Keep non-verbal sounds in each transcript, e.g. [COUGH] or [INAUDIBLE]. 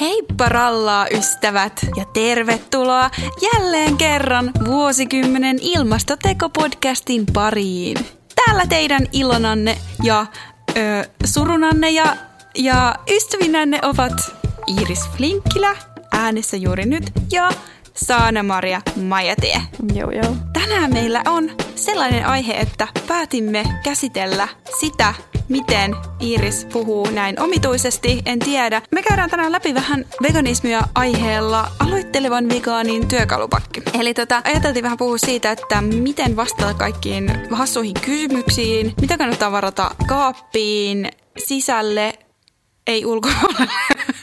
Heippa rallaa ystävät ja tervetuloa jälleen kerran vuosikymmenen ilmastotekopodcastin pariin. Täällä teidän ilonanne ja ö, surunanne ja, ja ystävinänne ovat Iris Flinkkilä äänessä juuri nyt ja Saana-Maria Majatie. Joo, joo. Tänään meillä on sellainen aihe, että päätimme käsitellä sitä, miten Iris puhuu näin omituisesti, en tiedä. Me käydään tänään läpi vähän veganismia aiheella aloittelevan vegaanin työkalupakki. Eli tota, ajateltiin vähän puhua siitä, että miten vastata kaikkiin hassuihin kysymyksiin, mitä kannattaa varata kaappiin, sisälle, ei ulkopuolelle. [LAUGHS]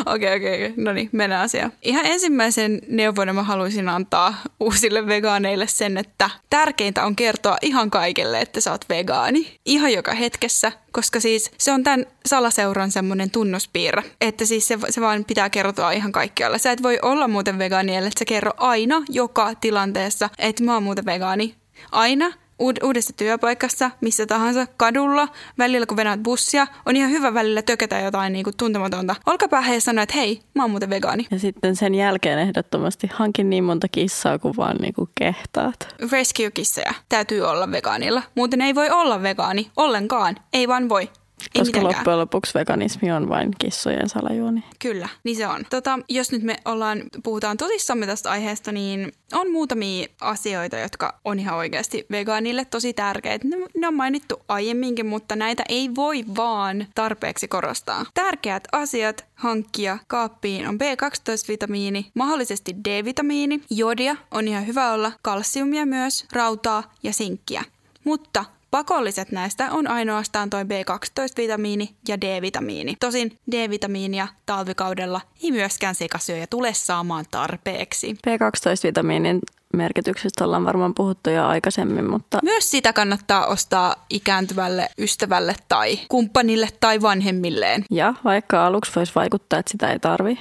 [LAUGHS] Okei, okei. No niin, mennään asiaan. Ihan ensimmäisen neuvon mä haluaisin antaa uusille vegaaneille sen, että tärkeintä on kertoa ihan kaikille, että sä oot vegaani. Ihan joka hetkessä, koska siis se on tämän salaseuran semmoinen tunnuspiirre, että siis se, se vaan pitää kertoa ihan kaikkialla. Sä et voi olla muuten vegaani, ellei sä kerro aina joka tilanteessa, että mä oon muuten vegaani. Aina uudessa työpaikassa, missä tahansa, kadulla, välillä kun venät bussia, on ihan hyvä välillä tökätä jotain niin kuin tuntematonta. Olkapää he ja sanoa, että hei, mä oon muuten vegaani. Ja sitten sen jälkeen ehdottomasti hankin niin monta kissaa kuin vaan niin kuin kehtaat. Rescue-kissoja täytyy olla vegaanilla. Muuten ei voi olla vegaani ollenkaan. Ei vaan voi. Ei Koska mitenkään. loppujen lopuksi veganismi on vain kissojen salajuoni. Kyllä, niin se on. Tota, jos nyt me ollaan, puhutaan tosissamme tästä aiheesta, niin on muutamia asioita, jotka on ihan oikeasti vegaanille tosi tärkeitä. Ne, ne on mainittu aiemminkin, mutta näitä ei voi vaan tarpeeksi korostaa. Tärkeät asiat hankkia kaappiin on B12-vitamiini, mahdollisesti D-vitamiini, jodia on ihan hyvä olla, kalsiumia myös, rautaa ja sinkkiä. Mutta Pakolliset näistä on ainoastaan toi B12-vitamiini ja D-vitamiini. Tosin D-vitamiinia talvikaudella ei myöskään sekasyöjä tule saamaan tarpeeksi. B12-vitamiinin merkityksestä ollaan varmaan puhuttu jo aikaisemmin, mutta Myös sitä kannattaa ostaa ikääntyvälle ystävälle tai kumppanille tai vanhemmilleen. ja vaikka aluksi voisi vaikuttaa, että sitä ei tarvi,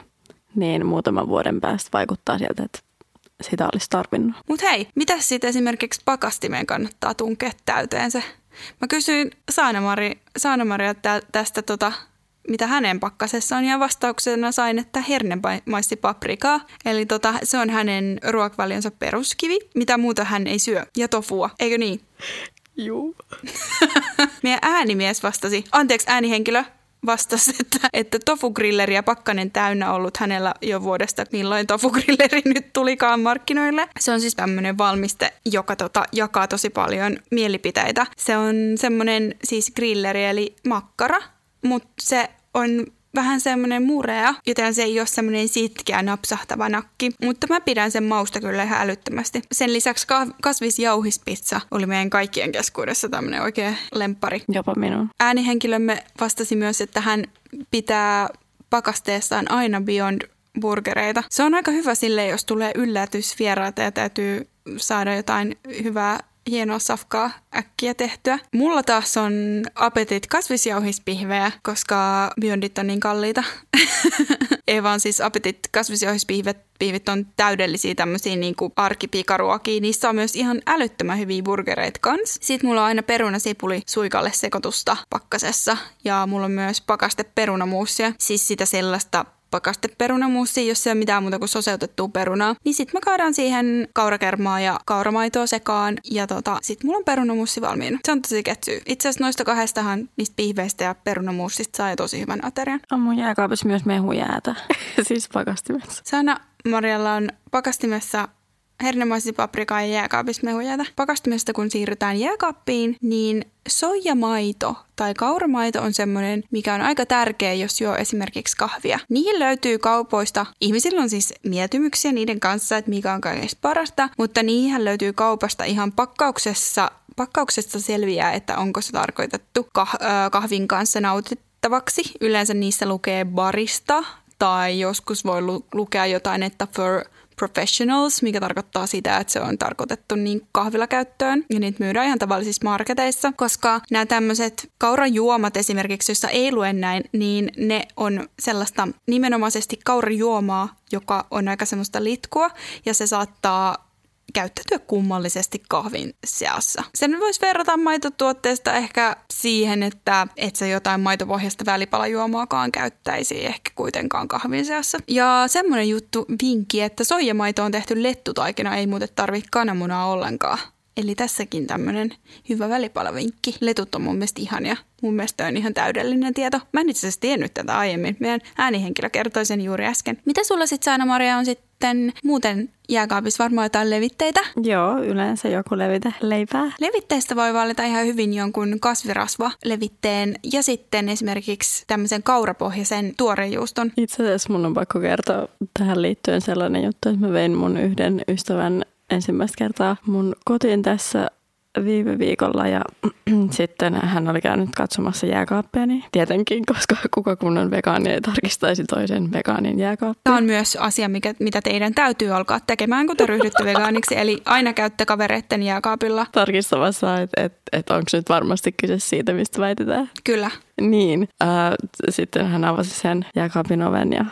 niin muutaman vuoden päästä vaikuttaa sieltä, että sitä olisi tarvinnut. Mutta hei, mitä sitten esimerkiksi pakastimeen kannattaa tunkea täyteen se? Mä kysyin Saana-Mari, Saana-Maria tä- tästä tota, mitä hänen pakkasessaan ja vastauksena sain, että herne maisti paprikaa. Eli tota, se on hänen ruokavalionsa peruskivi, mitä muuta hän ei syö. Ja tofua, eikö niin? Juu. [LAUGHS] Meidän äänimies vastasi, anteeksi äänihenkilö, vastasi, että, että tofugrilleri ja pakkanen täynnä ollut hänellä jo vuodesta, milloin tofugrilleri nyt tulikaan markkinoille. Se on siis tämmöinen valmiste, joka tota, jakaa tosi paljon mielipiteitä. Se on semmoinen siis grilleri eli makkara, mutta se on vähän semmoinen murea, joten se ei ole semmoinen sitkeä napsahtava nakki. Mutta mä pidän sen mausta kyllä ihan älyttömästi. Sen lisäksi ka- kasvisjauhispizza oli meidän kaikkien keskuudessa tämmöinen oikein lempari. Jopa minun. Äänihenkilömme vastasi myös, että hän pitää pakasteessaan aina Beyond burgereita. Se on aika hyvä sille, jos tulee yllätysvieraita ja täytyy saada jotain hyvää hienoa safkaa äkkiä tehtyä. Mulla taas on apetit kasvisjauhispihvejä, koska Beyondit on niin kalliita. [LAUGHS] Ei vaan siis apetit kasvisjauhispihvet pihvit on täydellisiä tämmöisiä niin arkipikaruokia. Niissä on myös ihan älyttömän hyviä burgereita kans. Sitten mulla on aina perunasipuli suikalle sekoitusta pakkasessa. Ja mulla on myös pakaste perunamuusia. Siis sitä sellaista pakasteperunamuusia, jos ei ole mitään muuta kuin soseutettua perunaa. Niin sit mä kaadaan siihen kaurakermaa ja kauramaitoa sekaan ja tota, sit mulla on perunamuussi valmiina. Se on tosi ketsy. Itse asiassa noista kahdestahan niistä pihveistä ja perunamuussista saa jo tosi hyvän aterian. On mun jääkaapissa myös mehujäätä, [LAUGHS] siis pakastimessa. Sana Marjalla on pakastimessa hernemaisi paprikaa ja jääkaapissa mehujäätä. Pakastimesta kun siirrytään jääkaappiin, niin soijamaito tai kauramaito on semmoinen, mikä on aika tärkeä, jos juo esimerkiksi kahvia. Niihin löytyy kaupoista. Ihmisillä on siis mieltymyksiä niiden kanssa, että mikä on kaikista parasta, mutta niihin löytyy kaupasta ihan pakkauksessa, pakkauksesta selviää, että onko se tarkoitettu kah- kahvin kanssa nautittavaksi. Yleensä niissä lukee barista tai joskus voi lu- lukea jotain, että for professionals, mikä tarkoittaa sitä, että se on tarkoitettu niin kahvilakäyttöön. Ja niitä myydään ihan tavallisissa marketeissa, koska nämä tämmöiset kaurajuomat esimerkiksi, joissa ei lue näin, niin ne on sellaista nimenomaisesti kaurajuomaa, joka on aika semmoista litkua. Ja se saattaa käyttäytyä kummallisesti kahvin seassa. Sen voisi verrata maitotuotteesta ehkä siihen, että et sä jotain maitopohjasta välipalajuomaakaan käyttäisi ehkä kuitenkaan kahvin seassa. Ja semmoinen juttu, vinkki, että soijamaito on tehty lettutaikina, ei muuten tarvitse kananmunaa ollenkaan. Eli tässäkin tämmöinen hyvä välipalavinkki. Letut on mun mielestä ihania. Mun mielestä on ihan täydellinen tieto. Mä en itse asiassa tiennyt tätä aiemmin. Meidän äänihenkilö kertoi sen juuri äsken. Mitä sulla sitten Saana Maria on sitten muuten jääkaapissa varmaan jotain levitteitä? Joo, yleensä joku levite leipää. Levitteistä voi valita ihan hyvin jonkun kasvirasva levitteen ja sitten esimerkiksi tämmöisen kaurapohjaisen tuorejuuston. Itse asiassa mun on pakko kertoa tähän liittyen sellainen juttu, että mä vein mun yhden ystävän ensimmäistä kertaa mun kotiin tässä viime viikolla ja [CLEARS THROAT] sitten hän oli käynyt katsomassa jääkaappia, niin tietenkin, koska kuka kunnon vegaani ei tarkistaisi toisen vegaanin jääkaappia. Tämä on myös asia, mikä, mitä teidän täytyy alkaa tekemään, kun te ryhdytte vegaaniksi, eli aina käytte kavereitten jääkaapilla. Tarkistamassa, että et, et onko nyt varmasti kyse siitä, mistä väitetään. Kyllä. Niin, äh, sitten hän avasi sen jääkaapin oven ja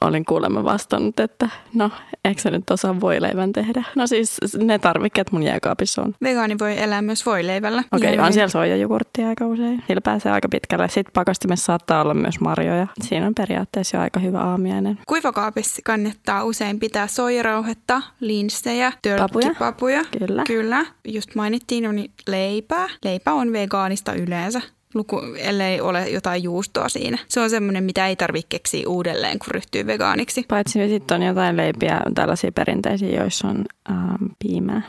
olin kuulemma vastannut, että no, eikö sä nyt osaa voileivän tehdä? No siis ne tarvikkeet mun jääkaapissa on. Vegaani voi elää myös voileivällä. Okei, okay, on siellä soijajogurttia aika usein. Sillä pääsee aika pitkälle. Sitten pakastimessa saattaa olla myös marjoja. Siinä on periaatteessa jo aika hyvä aamiainen. Kuivakaapissa kannattaa usein pitää soijarauhetta, linssejä, tölkkipapuja. Kyllä. Kyllä. Just mainittiin, niin leipää. Leipä on vegaanista yleensä luku, ellei ole jotain juustoa siinä. Se on semmoinen, mitä ei tarvitse keksiä uudelleen, kun ryhtyy vegaaniksi. Paitsi sitten on jotain leipiä, tällaisia perinteisiä, joissa on ähm, piimää.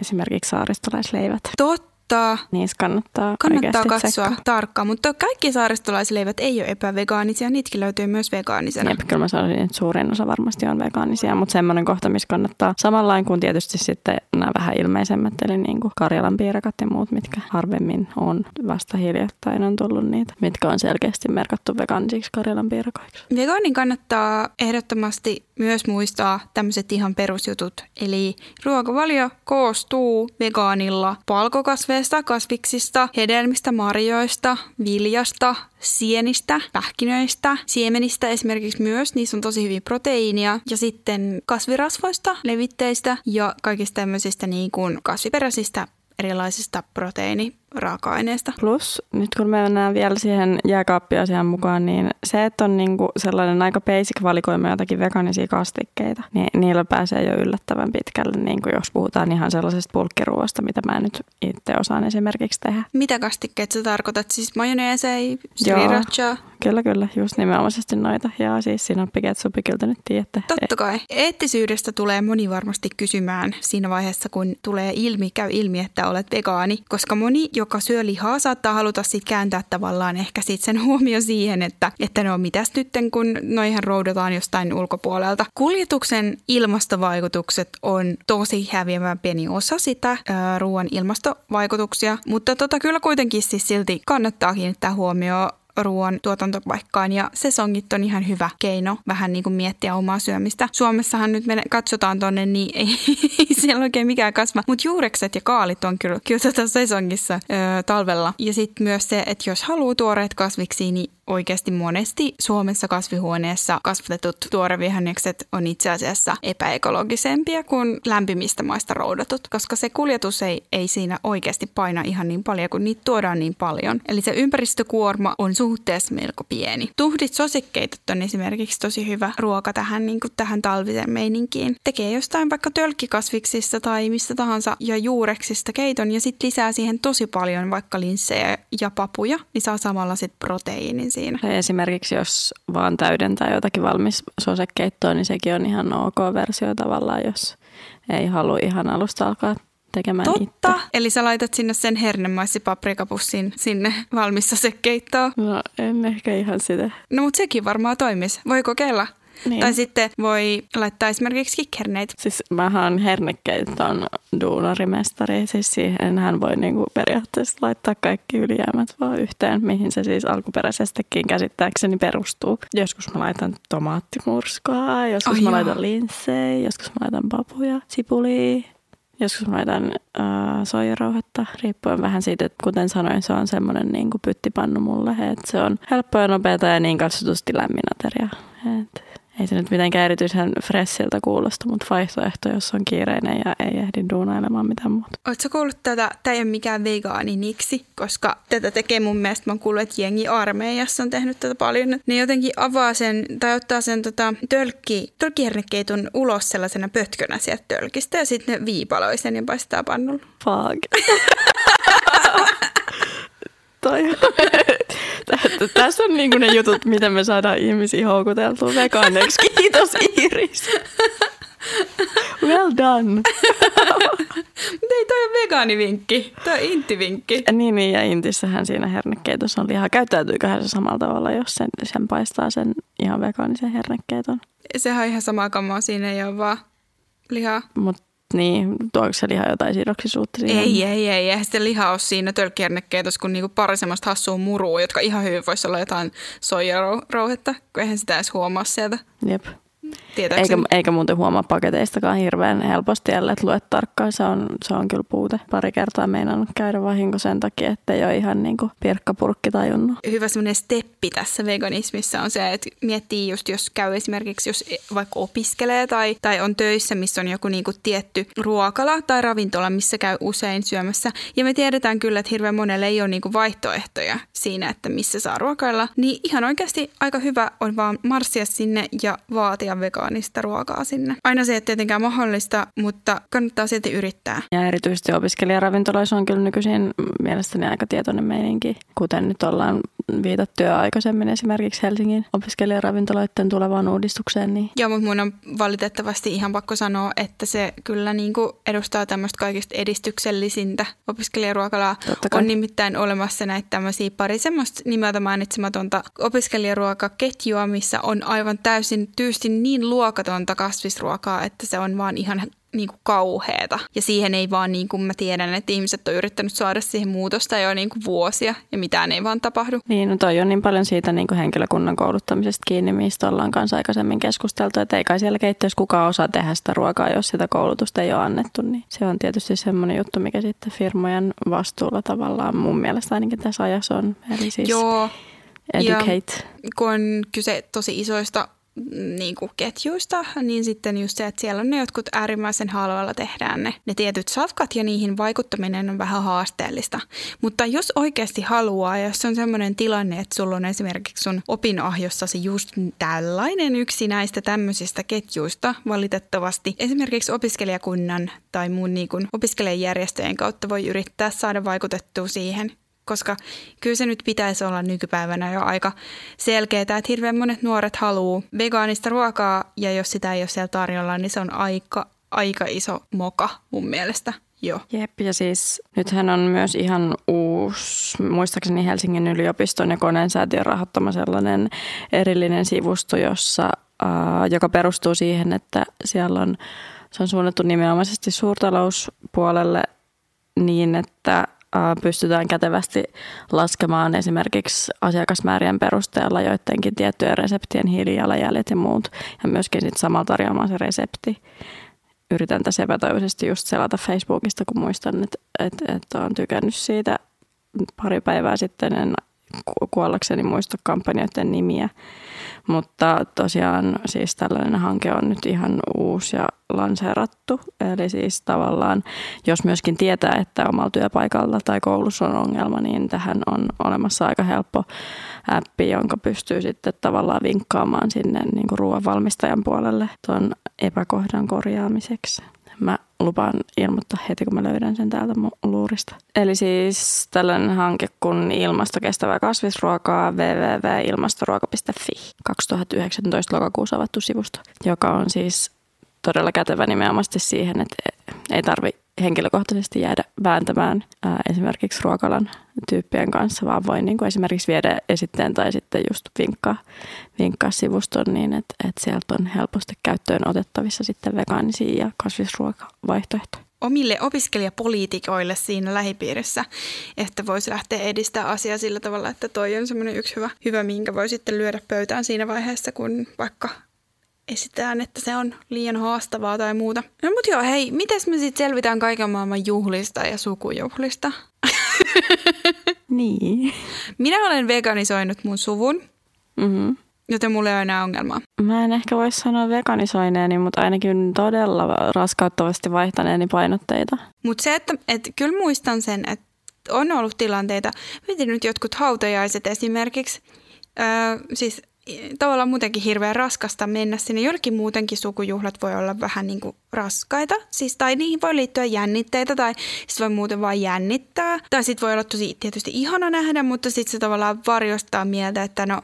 Esimerkiksi saaristolaisleivät. Totta kannattaa, Niissä kannattaa kannattaa katsoa tsekkaa. tarkkaan, mutta kaikki saaristolaisleivät ei ole epävegaanisia, niitäkin löytyy myös vegaanisena. Jep, kyllä mä sanoisin, että suurin osa varmasti on vegaanisia, mutta semmoinen kohta, missä kannattaa samanlain kuin tietysti sitten nämä vähän ilmeisemmät, eli niin kuin Karjalan piirakat ja muut, mitkä harvemmin on vasta hiljattain on tullut niitä, mitkä on selkeästi merkattu vegaanisiksi Karjalan piirakoiksi. Vegaanin kannattaa ehdottomasti myös muistaa tämmöiset ihan perusjutut. Eli ruokavalio koostuu vegaanilla palkokasveista, kasviksista, hedelmistä, marjoista, viljasta, sienistä, pähkinöistä, siemenistä esimerkiksi myös. Niissä on tosi hyvin proteiinia. Ja sitten kasvirasvoista, levitteistä ja kaikista tämmöisistä niin kuin kasviperäisistä erilaisista proteiini raaka-aineesta. Plus, nyt kun me mennään vielä siihen jääkaappiasiaan mukaan, niin se, että on niinku sellainen aika basic valikoima jotakin vegaanisia kastikkeita, niin niillä pääsee jo yllättävän pitkälle, niin kuin jos puhutaan ihan sellaisesta pulkkiruoasta, mitä mä nyt itse osaan esimerkiksi tehdä. Mitä kastikkeita sä tarkoitat? Siis majoneesei, sriracha? Kyllä, kyllä, just nimenomaisesti noita. Ja siis sinappiketsupi, kyllä nyt tiedätte. Totta kai. Eettisyydestä tulee moni varmasti kysymään siinä vaiheessa, kun tulee ilmi, käy ilmi, että olet vegaani, koska moni, joka syö lihaa, saattaa haluta sitten kääntää tavallaan ehkä sitten sen huomio siihen, että, että no mitäs nyt, kun noihän roudataan jostain ulkopuolelta. Kuljetuksen ilmastovaikutukset on tosi häviävä pieni osa sitä ää, ruoan ilmastovaikutuksia, mutta tota kyllä kuitenkin siis silti kannattaa kiinnittää huomioon ruoan tuotantopaikkaan ja sesongit on ihan hyvä keino vähän niin kuin miettiä omaa syömistä. Suomessahan nyt me katsotaan tonne, niin ei, [LAUGHS] ei siellä oikein mikään kasva, mutta juurekset ja kaalit on kyllä, kyllä tota sesongissa öö, talvella. Ja sitten myös se, että jos haluaa tuoreet kasviksi, niin oikeasti monesti Suomessa kasvihuoneessa kasvatetut tuorevihannekset on itse asiassa epäekologisempia kuin lämpimistä maista roudatut, koska se kuljetus ei, ei siinä oikeasti paina ihan niin paljon, kun niitä tuodaan niin paljon. Eli se ympäristökuorma on suhteessa melko pieni. Tuhdit sosikkeet on esimerkiksi tosi hyvä ruoka tähän, niin kuin tähän talviseen meininkiin. Tekee jostain vaikka tölkkikasviksista tai mistä tahansa ja juureksista keiton ja sitten lisää siihen tosi paljon vaikka linssejä ja papuja, niin saa samalla sitten proteiinin siinä. Tai esimerkiksi jos vaan täydentää jotakin valmis sosekeittoa, niin sekin on ihan ok versio tavallaan, jos ei halua ihan alusta alkaa tekemään Totta. itse. Eli sä laitat sinne sen hernemaissi-paprikapussin sinne valmissa se keittoon. No en ehkä ihan sitä. No mutta sekin varmaan toimisi. Voi kokeilla. Niin. Tai sitten voi laittaa esimerkiksi kikherneitä. Siis mähän on hernekeiton duunarimestari, siis siihen hän voi niinku periaatteessa laittaa kaikki ylijäämät vaan yhteen, mihin se siis alkuperäisestikin käsittääkseni perustuu. Joskus mä laitan tomaattimurskoa, joskus Oh, mä joo. laitan linssejä, joskus mä laitan papuja, sipulia, joskus mä laitan äh, soijarauhetta, riippuen vähän siitä, että kuten sanoin, se on semmoinen niin kuin pyttipannu mulle, että se on helppoa ja nopeata ja niin katsotusti lämmin ateria. Et Ei se nyt mitenkään erityisen fressiltä kuulosta, mutta vaihtoehto, jos on kiireinen ja ei ehdi duunailemaan mitään muuta. Oletko kuullut tätä, tämä ei ole mikään vegaaniniksi, koska tätä tekee mun mielestä, mä oon kuullut, että jengi armeijassa on tehnyt tätä paljon. Ne jotenkin avaa sen tai ottaa sen tota, tölkki, tölkkihernekeiton ulos sellaisena pötkönä sieltä tölkistä ja sitten ne viipaloi sen ja paistaa pannulla. Fuck. [LAUGHS] Toi. Tässä on niinku ne jutut, miten me saadaan ihmisiä houkuteltua vegaaneiksi. Kiitos Iris. Well done. Mutta ei toi ole vegaanivinkki, toi on intivinkki. Niin, niin, ja intissähän siinä hernekeitossa on lihaa. Käyttäytyyköhän se samalla tavalla, jos sen, sen paistaa sen ihan vegaanisen hernekeiton? Sehän on ihan sama kammoa, siinä ei ole vaan lihaa. Mutta niin, tuoko se liha jotain sidoksisuutta siihen? Ei, ei, ei. Eihän sitten liha ole siinä tölkkiernekeitossa kuin niinku pari semmoista hassua murua, jotka ihan hyvin voisi olla jotain soijarouhetta, kun eihän sitä edes huomaa sieltä. Jep. Eikä, eikä muuten huomaa paketeistakaan hirveän helposti, ellei luet tarkkaan. Se on, se on kyllä puute. Pari kertaa meinannut käydä vahinko sen takia, että ei ole ihan niin kuin pirkkapurkki tajunnut. Hyvä semmoinen steppi tässä veganismissa on se, että miettii just, jos käy esimerkiksi, jos vaikka opiskelee tai, tai on töissä, missä on joku niin kuin tietty ruokala tai ravintola, missä käy usein syömässä. Ja me tiedetään kyllä, että hirveän monelle ei ole niin kuin vaihtoehtoja siinä, että missä saa ruokailla. Niin ihan oikeasti aika hyvä on vaan marssia sinne ja vaatia vegaanista ruokaa sinne. Aina se ei ole tietenkään mahdollista, mutta kannattaa silti yrittää. Ja erityisesti opiskelijaravintoloissa on kyllä nykyisin mielestäni aika tietoinen meininki, kuten nyt ollaan viitattu jo aikaisemmin esimerkiksi Helsingin opiskelijaravintoloiden tulevaan uudistukseen. Niin... Joo, mutta mun on valitettavasti ihan pakko sanoa, että se kyllä niin kuin edustaa tämmöistä kaikista edistyksellisintä opiskelijaruokalaa. On nimittäin olemassa näitä tämmöisiä pari semmoista nimeltä mainitsematonta opiskelijaruokaketjua, missä on aivan täysin tyysti niin luokatonta kasvisruokaa, että se on vaan ihan niin kuin kauheeta. Ja siihen ei vaan, niin kuin mä tiedän, että ihmiset on yrittänyt saada siihen muutosta jo niin kuin vuosia ja mitään ei vaan tapahdu. Niin, no toi on niin paljon siitä niin kuin henkilökunnan kouluttamisesta kiinni, mistä ollaan kanssa aikaisemmin keskusteltu, että ei kai siellä keittiössä kukaan osaa tehdä sitä ruokaa, jos sitä koulutusta ei ole annettu. Niin se on tietysti semmoinen juttu, mikä sitten firmojen vastuulla tavallaan mun mielestä ainakin tässä ajassa on. Eli siis Joo. educate. Ja kun on kyse tosi isoista niin kuin ketjuista, niin sitten just se, että siellä on ne jotkut äärimmäisen halvalla tehdään ne, ne tietyt safkat ja niihin vaikuttaminen on vähän haasteellista. Mutta jos oikeasti haluaa, jos on sellainen tilanne, että sulla on esimerkiksi sun opinahjossasi just tällainen yksi näistä tämmöisistä ketjuista valitettavasti, esimerkiksi opiskelijakunnan tai muun niin kuin opiskelijajärjestöjen kautta voi yrittää saada vaikutettua siihen, koska kyllä se nyt pitäisi olla nykypäivänä jo aika selkeää, että hirveän monet nuoret haluaa vegaanista ruokaa ja jos sitä ei ole siellä tarjolla, niin se on aika, aika iso moka mun mielestä. Joo. Jep, ja siis nythän on myös ihan uusi, muistaakseni Helsingin yliopiston ja koneensäätiön rahoittama sellainen erillinen sivusto, jossa, äh, joka perustuu siihen, että siellä on, se on suunnattu nimenomaisesti suurtalouspuolelle niin, että pystytään kätevästi laskemaan esimerkiksi asiakasmäärien perusteella joidenkin tiettyjen reseptien hiilijalanjäljet ja muut, ja myöskin sitten samalla tarjoamaan se resepti. Yritän tässä epätoivoisesti just selata Facebookista, kun muistan, että, että, että olen tykännyt siitä pari päivää sitten, en kuollakseni muista kampanjoiden nimiä. Mutta tosiaan siis tällainen hanke on nyt ihan uusi ja lanseerattu. Eli siis tavallaan, jos myöskin tietää, että omalla työpaikalla tai koulussa on ongelma, niin tähän on olemassa aika helppo appi, jonka pystyy sitten tavallaan vinkkaamaan sinne niin kuin ruoan valmistajan puolelle tuon epäkohdan korjaamiseksi. Mä lupaan ilmoittaa heti, kun mä löydän sen täältä mun luurista. Eli siis tällainen hanke kuin ilmastokestävää kasvisruokaa www.ilmastoruoka.fi 2019 lokakuussa avattu sivusto, joka on siis todella kätevä nimenomaan siihen, että ei tarvi henkilökohtaisesti jäädä vääntämään ää, esimerkiksi ruokalan tyyppien kanssa, vaan voi niin kuin esimerkiksi viedä esitteen tai sitten just vinkkaa, vinkkaa sivuston niin, että, että sieltä on helposti käyttöön otettavissa sitten vegaanisia ja kasvisruokavaihtoehtoja. Omille opiskelijapoliitikoille siinä lähipiirissä, että voisi lähteä edistää asiaa sillä tavalla, että toi on semmoinen yksi hyvä, hyvä, minkä voi sitten lyödä pöytään siinä vaiheessa, kun vaikka esitetään, että se on liian haastavaa tai muuta. No mut joo, hei, miten me sitten selvitään kaiken maailman juhlista ja sukujuhlista? [LAUGHS] niin. Minä olen veganisoinut mun suvun. Mm-hmm. joten mulla ei ole enää ongelmaa. Mä en ehkä voisi sanoa veganisoineeni, mutta ainakin todella raskauttavasti vaihtaneeni painotteita. Mutta se, että, että kyllä muistan sen, että on ollut tilanteita, mietin nyt jotkut hautajaiset esimerkiksi, öö, siis tavallaan muutenkin hirveän raskasta mennä sinne. Jollekin muutenkin sukujuhlat voi olla vähän niin kuin raskaita, siis, tai niihin voi liittyä jännitteitä, tai sitten voi muuten vain jännittää. Tai sitten voi olla tosi tietysti ihana nähdä, mutta sitten se tavallaan varjostaa mieltä, että no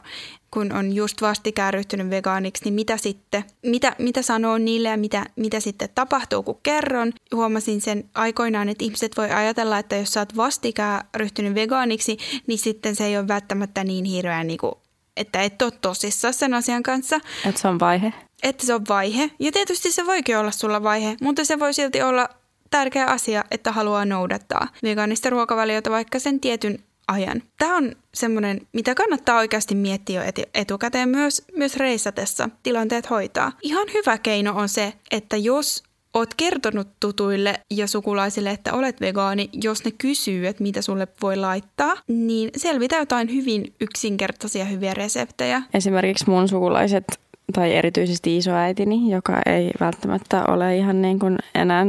kun on just vastikään ryhtynyt vegaaniksi, niin mitä sitten, mitä, mitä sanoo niille ja mitä, mitä sitten tapahtuu, kun kerron. Huomasin sen aikoinaan, että ihmiset voi ajatella, että jos sä oot vastikään ryhtynyt vegaaniksi, niin sitten se ei ole välttämättä niin hirveän niin kuin että et ole tosissaan sen asian kanssa. Että se on vaihe. Että se on vaihe. Ja tietysti se voikin olla sulla vaihe, mutta se voi silti olla tärkeä asia, että haluaa noudattaa vegaanista ruokavaliota vaikka sen tietyn ajan. Tämä on semmoinen, mitä kannattaa oikeasti miettiä jo etukäteen myös, myös reissatessa tilanteet hoitaa. Ihan hyvä keino on se, että jos oot kertonut tutuille ja sukulaisille, että olet vegaani, jos ne kysyy, että mitä sulle voi laittaa, niin selvitä jotain hyvin yksinkertaisia hyviä reseptejä. Esimerkiksi mun sukulaiset tai erityisesti isoäitini, joka ei välttämättä ole ihan niin kuin enää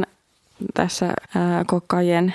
tässä ää, kokkaajien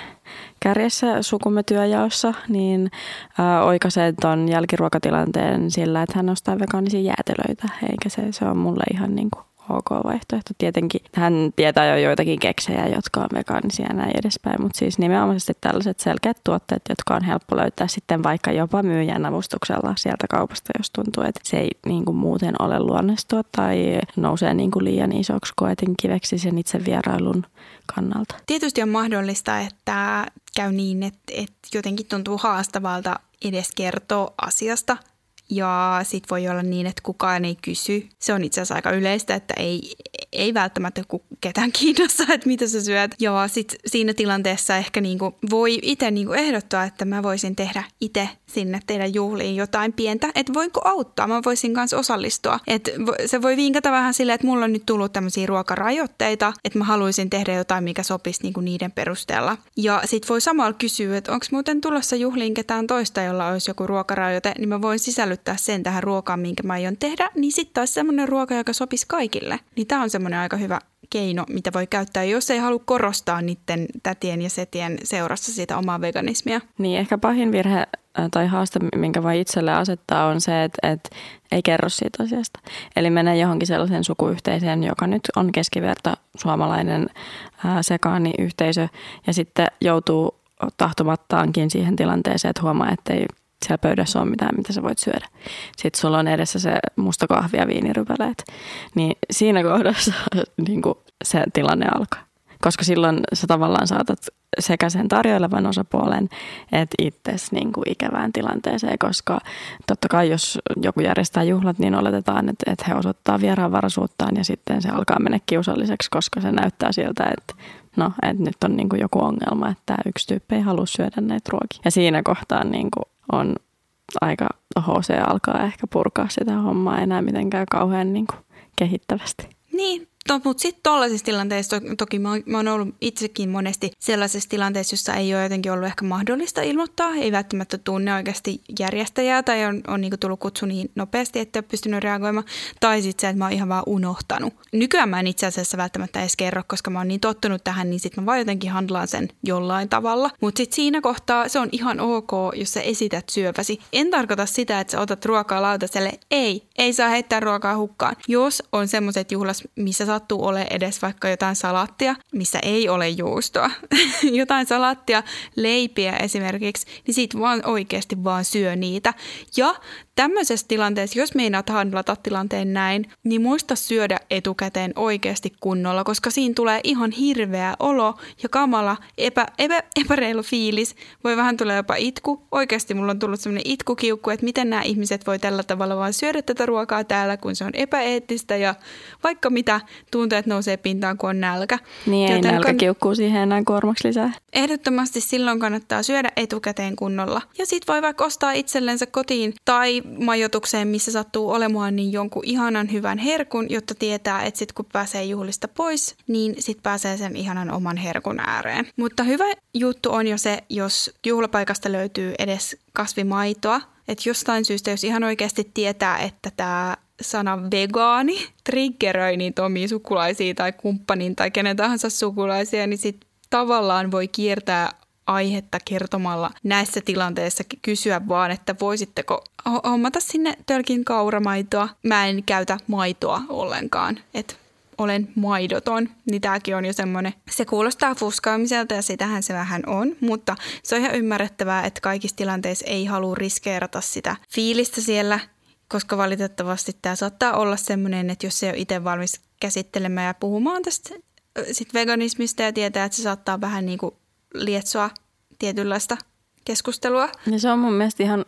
kärjessä sukumme työjaossa, niin ää, oikaisee tuon jälkiruokatilanteen sillä, että hän ostaa vegaanisia jäätelöitä, eikä se, se on mulle ihan niin kuin ok vaihtoehto. Tietenkin hän tietää jo joitakin keksejä, jotka on vegaanisia ja näin edespäin, mutta siis nimenomaisesti tällaiset selkeät tuotteet, jotka on helppo löytää sitten vaikka jopa myyjän avustuksella sieltä kaupasta, jos tuntuu, että se ei niin kuin muuten ole luonnestua tai nousee niin kuin liian isoksi koetin kiveksi sen itse vierailun kannalta. Tietysti on mahdollista, että käy niin, että, että jotenkin tuntuu haastavalta edes kertoa asiasta ja sit voi olla niin, että kukaan ei kysy. Se on itse asiassa aika yleistä, että ei, ei välttämättä ketään [LAUGHS] kiinnosta, että mitä sä syöt. Ja sit siinä tilanteessa ehkä niinku voi itse niinku ehdottaa, että mä voisin tehdä itse sinne teidän juhliin jotain pientä, että voinko auttaa, mä voisin kanssa osallistua. Et se voi vinkata vähän silleen, että mulla on nyt tullut tämmöisiä ruokarajoitteita, että mä haluaisin tehdä jotain, mikä sopisi niinku niiden perusteella. Ja sit voi samalla kysyä, että onko muuten tulossa juhliin ketään toista, jolla olisi joku ruokarajoite, niin mä voin sisällyttää sen tähän ruokaan, minkä mä aion tehdä, niin sitten taas semmoinen ruoka, joka sopisi kaikille. Niin tää on semmoinen aika hyvä keino, mitä voi käyttää, jos ei halua korostaa niiden tätien ja setien seurassa sitä omaa veganismia. Niin, ehkä pahin virhe tai haaste, minkä voi itselle asettaa, on se, että, että ei kerro siitä asiasta. Eli menee johonkin sellaiseen sukuyhteisöön, joka nyt on keskiverta suomalainen ää, sekaani-yhteisö, ja sitten joutuu tahtomattaankin siihen tilanteeseen, että huomaa, että ei siellä pöydässä ole mitään, mitä sä voit syödä. Sitten sulla on edessä se musta kahvi ja viinirypäleet. Niin siinä kohdassa [LAUGHS] niin kuin se tilanne alkaa. Koska silloin sä tavallaan saatat sekä sen tarjoilevan osapuolen että itses niin kuin ikävään tilanteeseen, koska totta kai jos joku järjestää juhlat, niin oletetaan, että, että he osoittaa vieraanvaraisuuttaan ja sitten se alkaa mennä kiusalliseksi, koska se näyttää siltä, että no, että nyt on niin kuin joku ongelma, että tämä yksi tyyppi ei halua syödä näitä ruokia. Ja siinä kohtaa niin kuin on aika HC alkaa ehkä purkaa sitä hommaa enää mitenkään kauhean niin kuin kehittävästi. Niin, No, mutta sitten tuollaisissa tilanteissa, to, toki mä, mä oon ollut itsekin monesti sellaisessa tilanteessa, jossa ei ole jotenkin ollut ehkä mahdollista ilmoittaa, ei välttämättä tunne oikeasti järjestäjää tai on, on niinku tullut kutsu niin nopeasti, että ole pystynyt reagoimaan, tai sitten se, että mä oon ihan vaan unohtanut. Nykyään mä en itse asiassa välttämättä edes kerro, koska mä oon niin tottunut tähän, niin sitten mä vaan jotenkin handlaan sen jollain tavalla. Mutta sitten siinä kohtaa se on ihan ok, jos sä esität syöpäsi. En tarkoita sitä, että sä otat ruokaa lautaselle. Ei, ei saa heittää ruokaa hukkaan. Jos on semmoiset juhlas, missä sattuu ole edes vaikka jotain salattia, missä ei ole juustoa, [LAUGHS] jotain salattia, leipiä esimerkiksi, niin siitä vaan oikeasti vaan syö niitä. Ja Tämmöisessä tilanteessa, jos meinaat handlata tilanteen näin, niin muista syödä etukäteen oikeasti kunnolla, koska siinä tulee ihan hirveä olo ja kamala, epä, epä, epäreilu fiilis. Voi vähän tulla jopa itku. Oikeasti mulla on tullut semmoinen itkukiukku, että miten nämä ihmiset voi tällä tavalla vaan syödä tätä ruokaa täällä, kun se on epäeettistä ja vaikka mitä, tunteet nousee pintaan, kun on nälkä. Niin ei Joten nälkä kann- kiukkuu siihen enää kuormaksi lisää. Ehdottomasti silloin kannattaa syödä etukäteen kunnolla. Ja sit voi vaikka ostaa itsellensä kotiin tai majoitukseen, missä sattuu olemaan, niin jonkun ihanan hyvän herkun, jotta tietää, että sit kun pääsee juhlista pois, niin sit pääsee sen ihanan oman herkun ääreen. Mutta hyvä juttu on jo se, jos juhlapaikasta löytyy edes kasvimaitoa, että jostain syystä, jos ihan oikeasti tietää, että tämä sana vegaani triggeröi niitä omia sukulaisia tai kumppanin tai kenen tahansa sukulaisia, niin sit tavallaan voi kiertää aihetta kertomalla näissä tilanteissa kysyä vaan, että voisitteko ho- hommata sinne tölkin kauramaitoa. Mä en käytä maitoa ollenkaan, että olen maidoton, niin tämäkin on jo semmoinen, se kuulostaa fuskaamiselta ja sitähän se vähän on, mutta se on ihan ymmärrettävää, että kaikissa tilanteissa ei halua riskeerata sitä fiilistä siellä, koska valitettavasti tämä saattaa olla semmoinen, että jos ei ole itse valmis käsittelemään ja puhumaan tästä sit veganismista ja tietää, että se saattaa vähän niin kuin lietsoa tietynlaista keskustelua. Ja se on mun mielestä ihan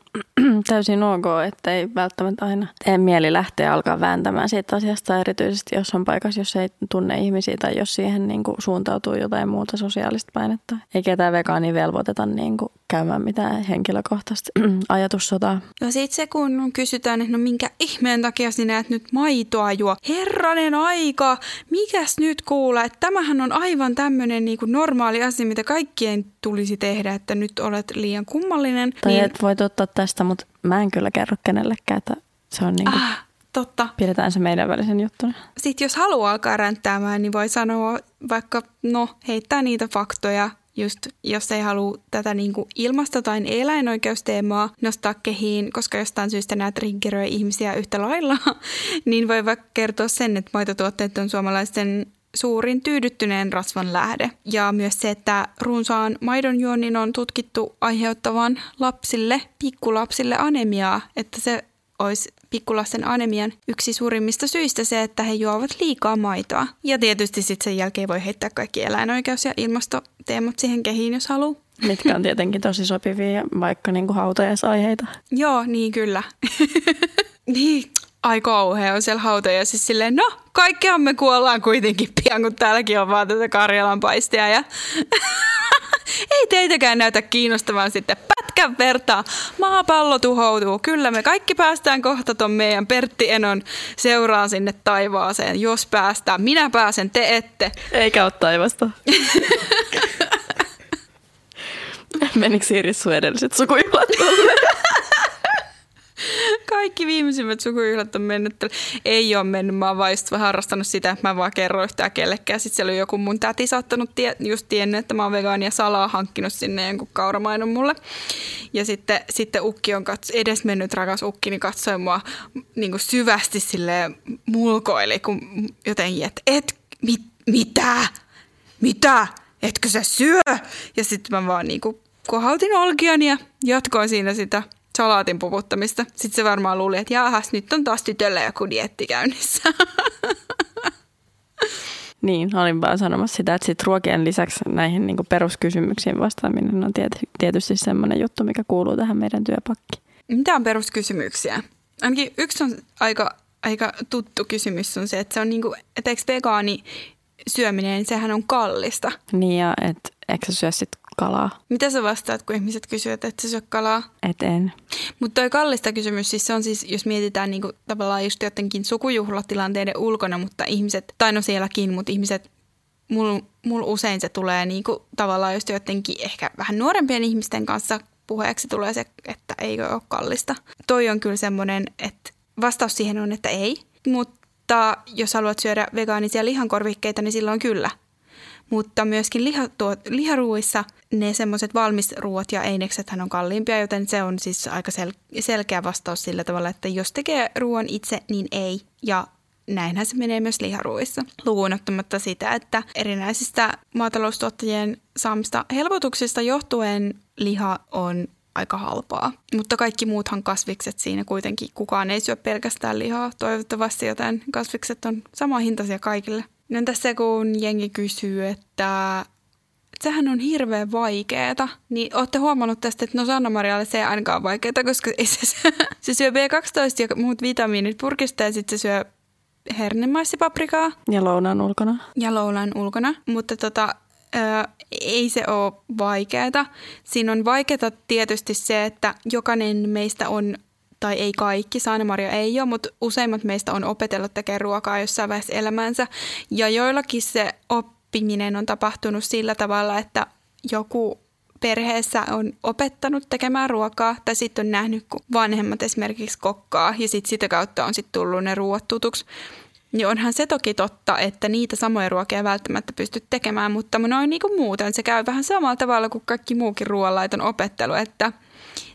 [CLEARS THROAT] täysin ok, että ei välttämättä aina tee mieli lähteä alkaa vääntämään siitä asiasta, erityisesti jos on paikassa, jos ei tunne ihmisiä tai jos siihen niin kuin suuntautuu jotain muuta sosiaalista painetta. Ei ketään vegaani velvoiteta niin kuin käymään mitään henkilökohtaista [CLEARS THROAT] ajatussotaa. Ja sitten se, kun kysytään, että no minkä ihmeen takia sinä et nyt maitoa juo. Herranen aika, mikäs nyt kuulee, että tämähän on aivan tämmöinen niin kuin normaali asia, mitä kaikkien tulisi tehdä, että nyt olet liian kummallinen. Tai niin, niin. et voit ottaa tästä, mutta mä en kyllä kerro kenellekään, että se on niin kuin, ah, totta. pidetään se meidän välisen juttuna. Sitten jos haluaa alkaa ränttäämään, niin voi sanoa vaikka, no heittää niitä faktoja, just jos ei halua tätä niin kuin ilmasto- tai eläinoikeusteemaa nostaa kehiin, koska jostain syystä nämä triggeröi ihmisiä yhtä lailla, [LAUGHS] niin voi vaikka kertoa sen, että maitotuotteet on suomalaisten suurin tyydyttyneen rasvan lähde. Ja myös se, että runsaan maidonjuonnin on tutkittu aiheuttavan lapsille, pikkulapsille anemiaa, että se olisi pikkulasten anemian yksi suurimmista syistä se, että he juovat liikaa maitoa. Ja tietysti sitten sen jälkeen voi heittää kaikki eläinoikeus- ja ilmastoteemat siihen kehiin, jos haluaa. Mitkä on tietenkin tosi sopivia vaikka niin kuin hautajaisaiheita. Joo, niin kyllä. [LAUGHS] niin, ai kauhea on siellä hautoja. Siis silleen, no, kaikkihan me kuollaan kuitenkin pian, kun täälläkin on vaan tätä Karjalan paistia. Ja [LAUGHS] ei teitäkään näytä kiinnostavan sitten pätkän vertaa. Maapallo tuhoutuu. Kyllä me kaikki päästään kohta ton meidän Pertti Enon seuraan sinne taivaaseen, jos päästään. Minä pääsen, te ette. Eikä ole taivasta. [LAUGHS] Menikö Siiris sun edelliset sukujuhlat? [LAUGHS] Kaikki viimeisimmät sukujuhlat on mennyt. Ei ole mennyt, mä oon vaan just harrastanut sitä, että mä vaan kerron yhtään kellekään. Sitten siellä on joku mun täti saattanut tie, just tiennyt, että mä oon vegaani ja salaa hankkinut sinne jonkun kauramainon mulle. Ja sitten, sitten ukki on kats, edes mennyt rakas ukki, niin katsoi mua niin kuin syvästi sille mulkoili, kun jotenkin, että et, mit, mitä? Mitä? Etkö sä syö? Ja sitten mä vaan niin kuin kohautin olkiani ja jatkoin siinä sitä salaatin puvuttamista. Sitten se varmaan luuli, että jaahas, nyt on taas tytöllä joku dietti käynnissä. [LAUGHS] Niin, olin vaan sanomassa sitä, että sit ruokien lisäksi näihin niin peruskysymyksiin vastaaminen on tiety- tietysti semmoinen juttu, mikä kuuluu tähän meidän työpakkiin. Mitä on peruskysymyksiä? Ainakin yksi on aika, aika tuttu kysymys on se, että se on niin kuin, että eikö vegaani syöminen, niin sehän on kallista. Niin ja et, eikö sä syö sit kalaa? Mitä sä vastaat, kun ihmiset kysyvät, että sä syö kalaa? Et en. Mutta toi kallista kysymys, siis se on siis, jos mietitään niinku tavallaan just jotenkin sukujuhlatilanteiden ulkona, mutta ihmiset, tai no sielläkin, mutta ihmiset, mulla mul usein se tulee niinku tavallaan just jotenkin ehkä vähän nuorempien ihmisten kanssa puheeksi tulee se, että ei ole kallista. Toi on kyllä semmoinen, että vastaus siihen on, että ei, mutta jos haluat syödä vegaanisia lihankorvikkeita, niin silloin kyllä. Mutta myöskin lihatuot, liharuuissa ne semmoiset valmisruuat ja eineksethän on kalliimpia, joten se on siis aika sel- selkeä vastaus sillä tavalla, että jos tekee ruoan itse, niin ei. Ja näinhän se menee myös liharuuissa. Lukuun sitä, että erinäisistä maataloustuottajien saamista helpotuksista johtuen liha on aika halpaa. Mutta kaikki muuthan kasvikset siinä kuitenkin, kukaan ei syö pelkästään lihaa toivottavasti, joten kasvikset on sama hintaisia kaikille. No tässä kun jengi kysyy, että sehän on hirveän vaikeeta, niin olette huomannut tästä, että no Sanna Marialle se ei ainakaan vaikeeta, koska ei se, [LAUGHS] se syö B12 ja muut vitamiinit purkista ja sitten se syö hernemaissipaprikaa. Ja lounaan ulkona. Ja loulaan ulkona, mutta tota, ö, ei se ole vaikeaa. Siinä on vaikeaa tietysti se, että jokainen meistä on tai ei kaikki, Saana Maria ei ole, mutta useimmat meistä on opetellut tekemään ruokaa jossain vaiheessa elämänsä. Ja joillakin se oppiminen on tapahtunut sillä tavalla, että joku perheessä on opettanut tekemään ruokaa tai sitten on nähnyt, kun vanhemmat esimerkiksi kokkaa ja sitten sitä kautta on sitten tullut ne ruoat tutuksi. Niin onhan se toki totta, että niitä samoja ruokia välttämättä pysty tekemään, mutta noin niin kuin muuten se käy vähän samalla tavalla kuin kaikki muukin ruoanlaiton opettelu, että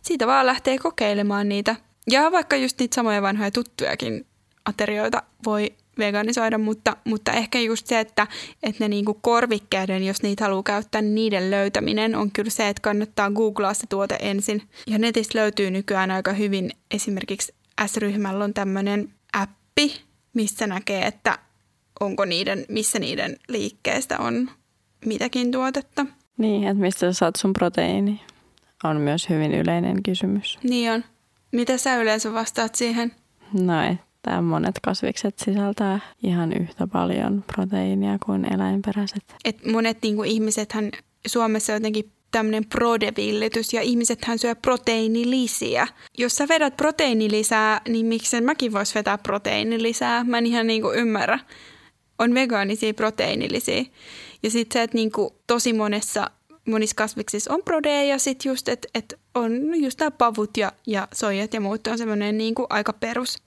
siitä vaan lähtee kokeilemaan niitä. Ja vaikka just niitä samoja vanhoja tuttujakin aterioita voi veganisoida, mutta, mutta ehkä just se, että, että ne niinku korvikkeiden, jos niitä haluaa käyttää, niiden löytäminen on kyllä se, että kannattaa googlaa se tuote ensin. Ja netistä löytyy nykyään aika hyvin, esimerkiksi S-ryhmällä on tämmöinen appi, missä näkee, että onko niiden, missä niiden liikkeestä on mitäkin tuotetta. Niin, että mistä sä saat sun proteiini on myös hyvin yleinen kysymys. Niin on. Mitä sä yleensä vastaat siihen? No, että monet kasvikset sisältää ihan yhtä paljon proteiinia kuin eläinperäiset. Et monet niinku ihmisethän Suomessa jotenkin tämmöinen prodevillitys ja ihmisethän syö proteiinilisiä. Jos sä vedät proteiinilisää, niin miksi mäkin vois vetää proteiinilisää? Mä en ihan niinku ymmärrä. On vegaanisia proteiinilisiä. Ja sitten se, että niinku tosi monessa monissa kasviksissa on prodeja ja sitten just, että et on just nämä pavut ja, ja soijat ja muut on semmoinen niinku aika perus.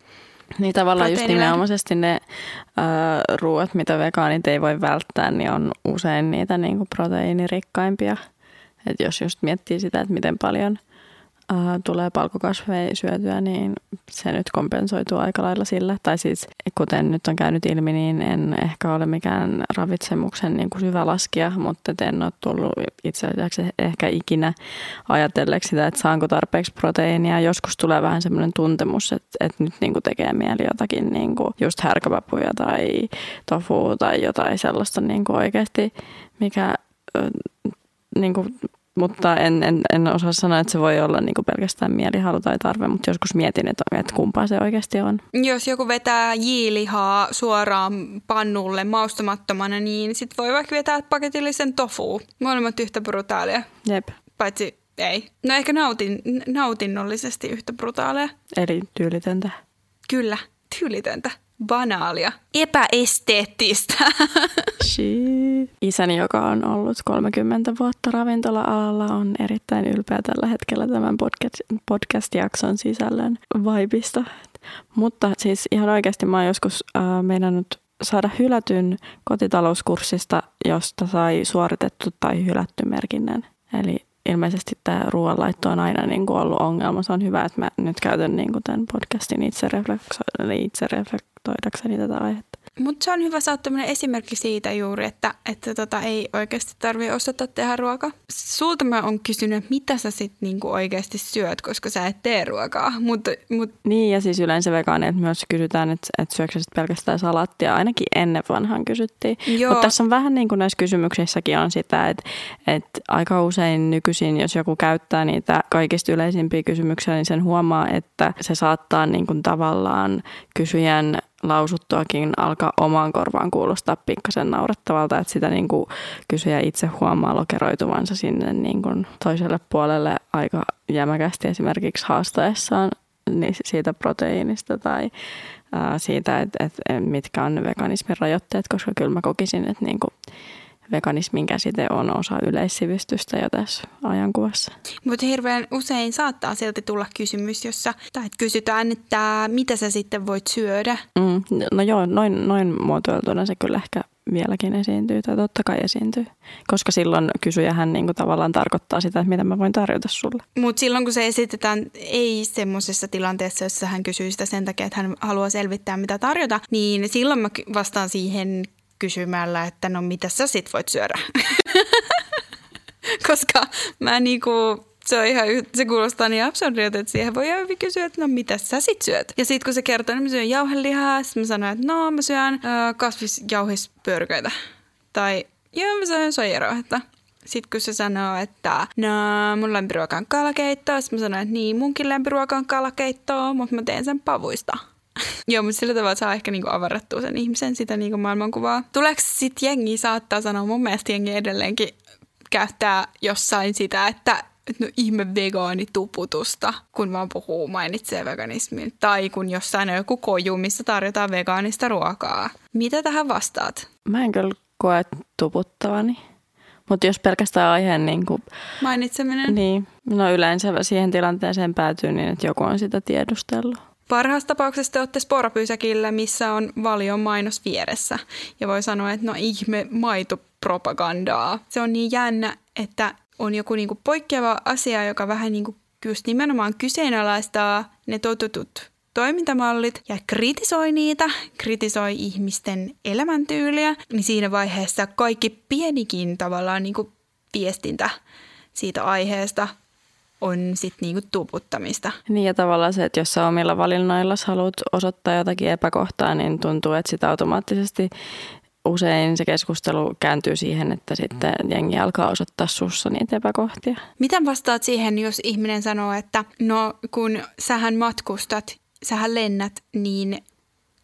Niin tavallaan just nimenomaisesti ne äh, ruoat, mitä vegaanit ei voi välttää, niin on usein niitä niinku proteiinirikkaimpia. Et jos just miettii sitä, että miten paljon äh, tulee palkokasveja syötyä, niin se nyt kompensoituu aika lailla sillä. Tai siis kuten nyt on käynyt ilmi, niin en ehkä ole mikään ravitsemuksen niin kuin syvä laskija, mutta en ole tullut itse asiassa ehkä ikinä ajatelleeksi sitä, että saanko tarpeeksi proteiinia. Joskus tulee vähän semmoinen tuntemus, että, että nyt niin kuin tekee mieli jotakin niin kuin just härkäpapuja tai tofu tai jotain sellaista niin kuin oikeasti, mikä niin kuin mutta en, en, en osaa sanoa, että se voi olla niin kuin pelkästään mielihalu tai tarve, mutta joskus mietin, että, että kumpaa se oikeasti on. Jos joku vetää jiilihaa suoraan pannulle maustamattomana, niin sit voi vaikka vetää paketillisen tofu. Molemmat yhtä brutaalia. Jep. Paitsi ei. No ehkä nautin, nautinnollisesti yhtä brutaalia. Eli tyylitöntä. Kyllä, tyylitöntä banaalia, epäesteettistä. [LAUGHS] Isäni, joka on ollut 30 vuotta ravintola-alalla, on erittäin ylpeä tällä hetkellä tämän podcast, podcast-jakson sisällön vaipista. Mutta siis ihan oikeasti mä oon joskus äh, meinannut saada hylätyn kotitalouskurssista, josta sai suoritettu tai hylätty merkinnän. Eli ilmeisesti tämä ruoanlaitto on aina niin kuin ollut ongelma. Se on hyvä, että mä nyt käytän niin kuin tämän podcastin itse, reflekso- itse reflektoidakseni tätä aihetta. Mutta se on hyvä saada esimerkki siitä juuri, että, että tota, ei oikeasti tarvitse osata tehdä ruokaa. Sulta mä oon kysynyt, että mitä sä sitten niinku oikeasti syöt, koska sä et tee ruokaa. Mut, mut... Niin ja siis yleensä vegaaneilta myös kysytään, että, että syöksä pelkästään salattia. Ainakin ennen vanhan kysyttiin. Mutta tässä on vähän niin kuin näissä kysymyksissäkin on sitä, että, että aika usein nykyisin, jos joku käyttää niitä kaikista yleisimpiä kysymyksiä, niin sen huomaa, että se saattaa niin kuin tavallaan kysyjän lausuttuakin alkaa omaan korvaan kuulostaa pikkasen naurettavalta, että sitä niin kuin kysyjä itse huomaa lokeroituvansa sinne niin kuin toiselle puolelle aika jämäkästi esimerkiksi haastaessaan niin siitä proteiinista tai siitä, että, että mitkä on veganismin rajoitteet, koska kyllä mä kokisin, että niin kuin veganismin käsite on osa yleissivistystä jo tässä ajankuvassa. Mutta hirveän usein saattaa silti tulla kysymys, jossa tai kysytään, että mitä sä sitten voit syödä. Mm, no joo, noin, noin muotoiltuna se kyllä ehkä vieläkin esiintyy, tai totta kai esiintyy. Koska silloin kysyjähän niin kuin tavallaan tarkoittaa sitä, että mitä mä voin tarjota sulle. Mutta silloin kun se esitetään ei semmoisessa tilanteessa, jossa hän kysyy sitä sen takia, että hän haluaa selvittää, mitä tarjota, niin silloin mä vastaan siihen kysymällä, että no mitä sä sit voit syödä. [LAUGHS] Koska mä niinku, se on ihan, se kuulostaa niin absurdilta, että siihen voi hyvin kysyä, että no mitä sä sit syöt. Ja sit kun se kertoo, niin mä syön jauhelihaa, sit mä sanon, että no mä syön äh, kasvisjauhispörköitä. Tai joo mä syön soijarohetta. Sitten kun se sanoo, että no mun lempiruoka on kalakeitto, sitten mä sanon, että niin munkin lempiruoka on kalakeitto, mutta mä teen sen pavuista. [LAUGHS] Joo, mutta sillä tavalla saa ehkä niinku avarrettua sen ihmisen sitä niinku maailmankuvaa. Tuleeko sitten jengi saattaa sanoa, mun mielestä jengi edelleenkin käyttää jossain sitä, että no ihme vegaanituputusta, kun vaan puhuu, mainitsee veganismin. Tai kun jossain on joku koju, missä tarjotaan vegaanista ruokaa. Mitä tähän vastaat? Mä en kyllä koe tuputtavani. Mutta jos pelkästään aiheen niin kuin, Mainitseminen? Niin, no yleensä siihen tilanteeseen päätyy niin, että joku on sitä tiedustellut. Parhaassa tapauksessa te olette sporapysäkillä, missä on valion mainos vieressä. Ja voi sanoa, että no ihme maitopropagandaa. Se on niin jännä, että on joku niinku poikkeava asia, joka vähän niinku just nimenomaan kyseenalaistaa ne totutut toimintamallit ja kritisoi niitä, kritisoi ihmisten elämäntyyliä, niin siinä vaiheessa kaikki pienikin tavallaan niinku viestintä siitä aiheesta on sitten niinku tuputtamista. Niin ja tavallaan se, että jos sä omilla valinnoilla haluat osoittaa jotakin epäkohtaa, niin tuntuu, että sitä automaattisesti usein se keskustelu kääntyy siihen, että sitten jengi alkaa osoittaa sussa niitä epäkohtia. Miten vastaat siihen, jos ihminen sanoo, että no kun sähän matkustat, sähän lennät, niin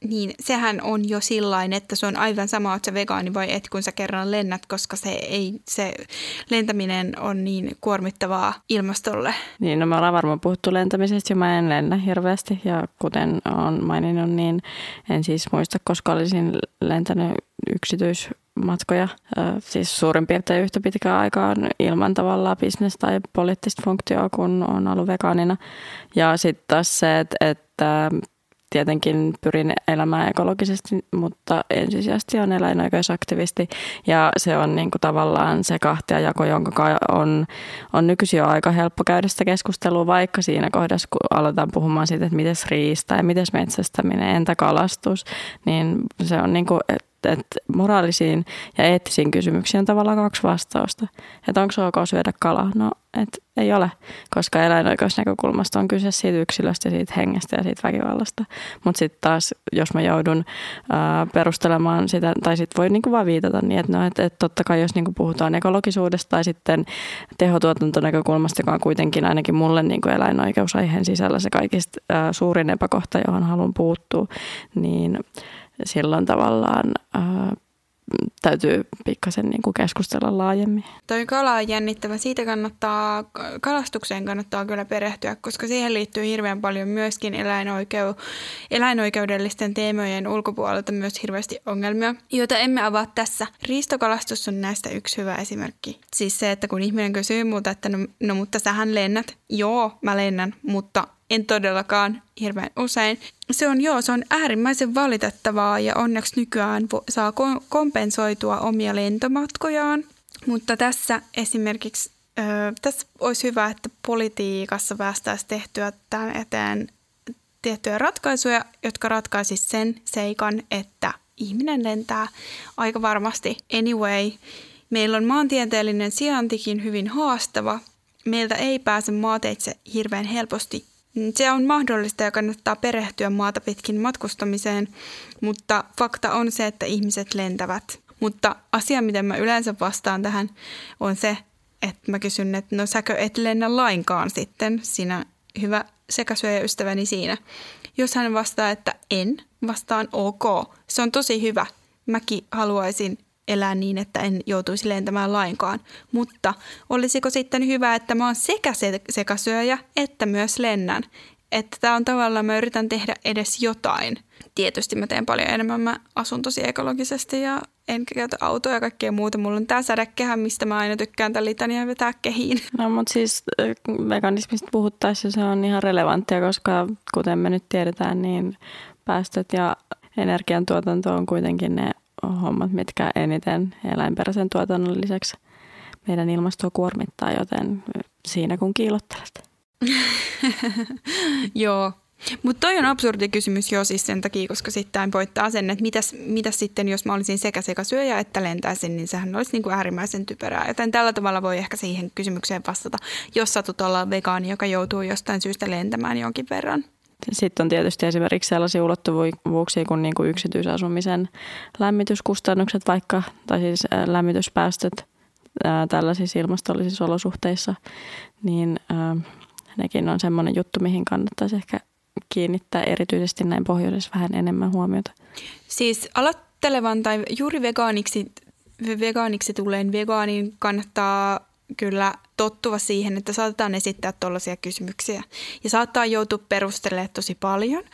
niin sehän on jo sillain, että se on aivan sama, että se vegaani vai et, kun sä kerran lennät, koska se, ei, se lentäminen on niin kuormittavaa ilmastolle. Niin, no me ollaan varmaan puhuttu lentämisestä ja mä en lennä hirveästi ja kuten on maininnut, niin en siis muista, koska olisin lentänyt yksityismatkoja, siis suurin piirtein yhtä pitkää aikaa ilman tavallaan bisnes- tai poliittista funktioa, kun on ollut vegaanina. Ja sitten taas se, että, että tietenkin pyrin elämään ekologisesti, mutta ensisijaisesti on eläinoikeusaktivisti. Ja se on niin kuin tavallaan se kahtiajako, jonka on, on nykyisin jo aika helppo käydä sitä keskustelua, vaikka siinä kohdassa, kun aletaan puhumaan siitä, että miten riista ja miten metsästäminen, entä kalastus, niin se on niin kuin, että moraalisiin ja eettisiin kysymyksiin on tavallaan kaksi vastausta. Että onko ok syödä kalaa? No, et ei ole, koska eläinoikeusnäkökulmasta on kyse siitä yksilöstä, siitä hengestä ja siitä väkivallasta. Mutta sitten taas, jos mä joudun ää, perustelemaan sitä, tai sitten voi niinku vaan viitata niin, että no, et, et totta kai jos niinku puhutaan ekologisuudesta tai sitten tehotuotantonäkökulmasta, joka on kuitenkin ainakin mulle niinku eläinoikeusaiheen sisällä se kaikista ää, suurin epäkohta, johon haluan puuttua, niin silloin tavallaan ää, täytyy pikkasen niin kuin keskustella laajemmin. Toi kala on jännittävä. Siitä kannattaa, kalastukseen kannattaa kyllä perehtyä, koska siihen liittyy hirveän paljon myöskin eläinoikeu, eläinoikeudellisten teemojen ulkopuolelta myös hirveästi ongelmia, joita emme avaa tässä. Riistokalastus on näistä yksi hyvä esimerkki. Siis se, että kun ihminen kysyy multa, että no, no mutta sähän lennät. Joo, mä lennän, mutta en todellakaan hirveän usein. Se on joo, se on äärimmäisen valitettavaa ja onneksi nykyään saa kompensoitua omia lentomatkojaan. Mutta tässä esimerkiksi, ö, tässä olisi hyvä, että politiikassa päästäisiin tehtyä tämän eteen tiettyjä ratkaisuja, jotka ratkaisisivat sen seikan, että ihminen lentää aika varmasti anyway. Meillä on maantieteellinen sijaintikin hyvin haastava. Meiltä ei pääse maateitse hirveän helposti se on mahdollista ja kannattaa perehtyä maata pitkin matkustamiseen, mutta fakta on se, että ihmiset lentävät. Mutta asia, miten mä yleensä vastaan tähän, on se, että mä kysyn, että no säkö et lennä lainkaan sitten, sinä hyvä sekasyöjäystäväni siinä. Jos hän vastaa, että en, vastaan ok. Se on tosi hyvä. Mäkin haluaisin elää niin, että en joutuisi lentämään lainkaan. Mutta olisiko sitten hyvä, että mä oon sekä sekasyöjä että myös lennän? Että tämä on tavallaan, mä yritän tehdä edes jotain. Tietysti mä teen paljon enemmän, mä asun tosi ekologisesti ja en käytä autoa ja kaikkea muuta. Mulla on tää sädekehä, mistä mä aina tykkään tämän litania vetää kehiin. No mutta siis veganismista puhuttaessa se on ihan relevanttia, koska kuten me nyt tiedetään, niin päästöt ja energiantuotanto on kuitenkin ne hommat, mitkä eniten eläinperäisen tuotannon lisäksi meidän ilmastoa kuormittaa, joten siinä kun kiilottelet. [LAUGHS] Joo, mutta toi on absurdi kysymys jo siis sen takia, koska sitten voittaa sen, että mitäs, mitäs sitten, jos mä olisin sekä sekä syöjä että lentäisin, niin sehän olisi niinku äärimmäisen typerää. Joten tällä tavalla voi ehkä siihen kysymykseen vastata, jos satut olla vegaani, joka joutuu jostain syystä lentämään jonkin verran. Sitten on tietysti esimerkiksi sellaisia ulottuvuuksia kuin, niin kuin yksityisasumisen lämmityskustannukset vaikka, tai siis lämmityspäästöt ää, tällaisissa ilmastollisissa olosuhteissa, niin ää, nekin on semmoinen juttu, mihin kannattaisi ehkä kiinnittää erityisesti näin pohjoisessa vähän enemmän huomiota? Siis aloittelevan tai juuri vegaaniksi, vegaaniksi tulleen vegaanin kannattaa kyllä tottua siihen, että saatetaan esittää tuollaisia kysymyksiä. Ja saattaa joutua perustelemaan tosi paljon.